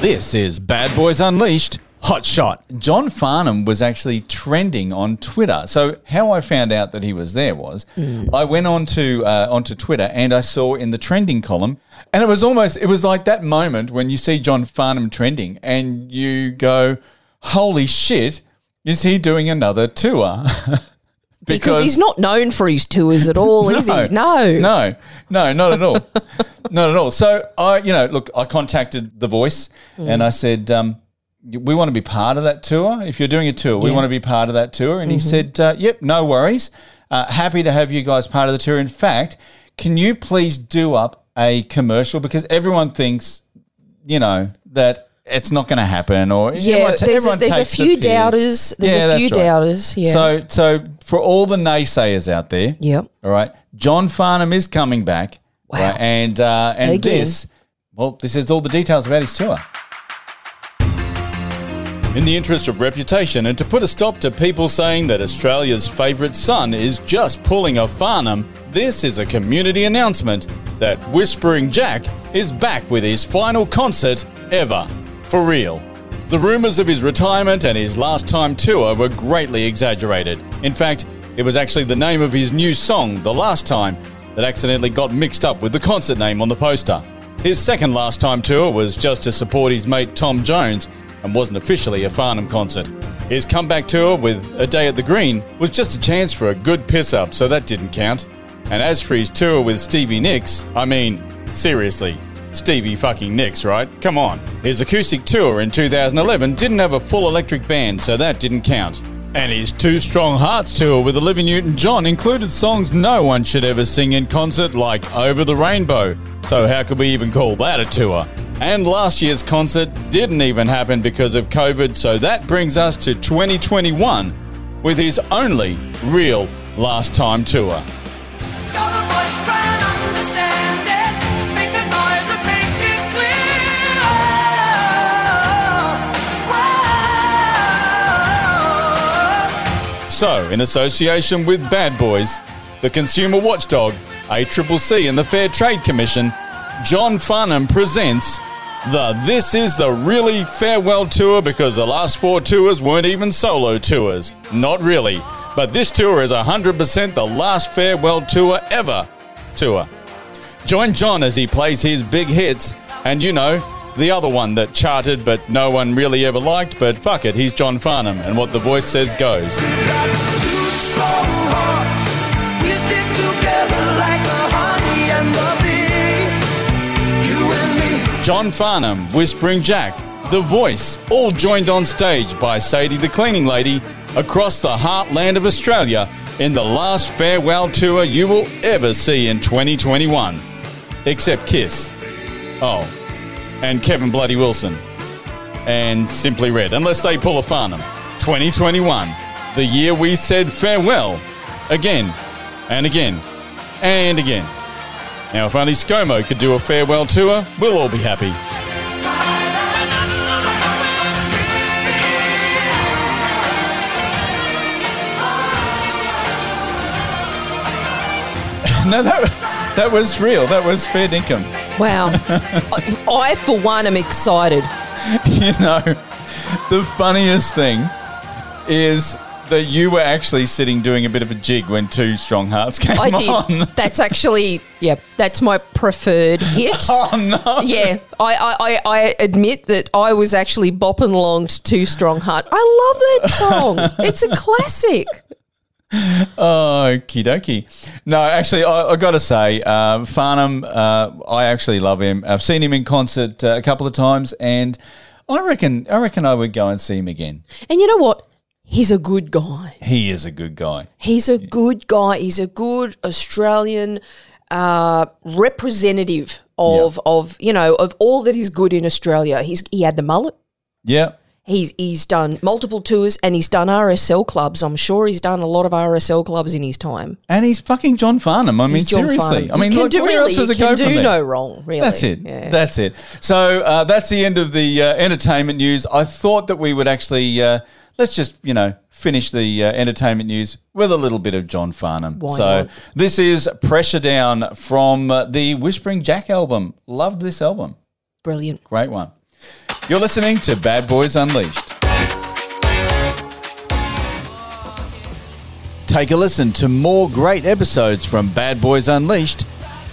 This is Bad Boys Unleashed Hot Shot. John Farnham was actually trending on Twitter. So how I found out that he was there was I went on to uh, onto Twitter and I saw in the trending column, and it was almost it was like that moment when you see John Farnham trending and you go, "Holy shit! Is he doing another tour?" Because, he's not known for his tours at all, is he? No. No, no, not at all. not at all. So I, you know, look, I contacted The Voice Mm. and I said, um, we want to be part of that tour. If you're doing a tour, we Yeah. Mm-hmm. want to be part of that tour. And he said, uh, yep, no worries. Uh, happy to have you guys part of the tour. In fact, can you please do up a commercial? Because everyone thinks, you know, that it's not going to happen or Yeah, everyone ta- there's a, there's a takes the few piss. doubters. There's Yeah, a few right. doubters. Yeah. So, so for all the naysayers out there, Yep. all right, John Farnham is coming back, Wow. right, and uh, and Again. this, well, this is all the details about his tour. In the interest of reputation and to put a stop to people saying that Australia's favourite son is just pulling a Farnham, this is a community announcement that Whispering Jack is back with his final concert ever. For real. The rumours of his retirement and his last time tour were greatly exaggerated. In fact, it was actually the name of his new song, The Last Time, that accidentally got mixed up with the concert name on the poster. His second last time tour was just to support his mate Tom Jones and wasn't officially a Farnham concert. His comeback tour with A Day at the Green was just a chance for a good piss up, so that didn't count. And as for his tour with Stevie Nicks, I mean, seriously, Stevie fucking Nicks, right? Come on. His acoustic tour in 2011 didn't have a full electric band, so that didn't count. And his Two Strong Hearts tour with Olivia Newton John included songs no one should ever sing in concert, like Over the Rainbow. So, how could we even call that a tour? And last year's concert didn't even happen because of COVID, so that brings us to 2021 with his only real last time tour. So, in association with Bad Boys, the Consumer Watchdog, ACCC, and the Fair Trade Commission, John Farnham presents the This Is the Really Farewell Tour because the last four tours weren't even solo tours. Not really. But this tour is 100% the last farewell tour ever tour. Join John as he plays his big hits, and you know, the other one that charted but no one really ever liked, but fuck it, he's John Farnham, and what the voice says goes. Two strong hearts, we stick together like the honey and the bee. You and me. John Farnham, Whispering Jack, The Voice, all joined on stage by Sadie the Cleaning Lady across the heartland of Australia in the last farewell tour you will ever see in 2021. Except Kiss. Oh, and Kevin Bloody Wilson. And Simply Red, unless they pull a Farnham. 2021, the year we said farewell again and again and again. Now, if only ScoMo could do a farewell tour, we'll all be happy. no, that, that was real. That was fair dinkum. Wow. I, I, for one, am excited. You know, the funniest thing is that you were actually sitting doing a bit of a jig when Two Strong Hearts came I did. on. That's actually, yeah, that's my preferred hit. Oh no! Yeah, I, I, I, I admit that I was actually bopping along to Two Strong Hearts. I love that song. it's a classic. Oh, okie dokie. No, actually, I, I got to say, uh, Farnham, uh, I actually love him. I've seen him in concert uh, a couple of times, and I reckon, I reckon I would go and see him again. And you know what? He's a good guy. He is a good guy. He's a good guy. He's a good Australian uh, representative of of you know of all that is good in Australia. He's he had the mullet. Yeah. He's he's done multiple tours and he's done RSL clubs. I'm sure he's done a lot of RSL clubs in his time. And he's fucking John Farnham. I mean, seriously. Farnham. I mean, look, do where really, else does it go can from do there? no wrong. Really, That's it. Yeah. That's it. So uh, that's the end of the uh, entertainment news. I thought that we would actually uh, let's just you know finish the uh, entertainment news with a little bit of John Farnham. Why so not? this is Pressure Down from uh, the Whispering Jack album. Loved this album. Brilliant. Great one. You're listening to Bad Boys Unleashed. Take a listen to more great episodes from Bad Boys Unleashed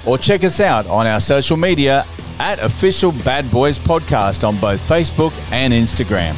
or check us out on our social media at Official Bad Boys Podcast on both Facebook and Instagram.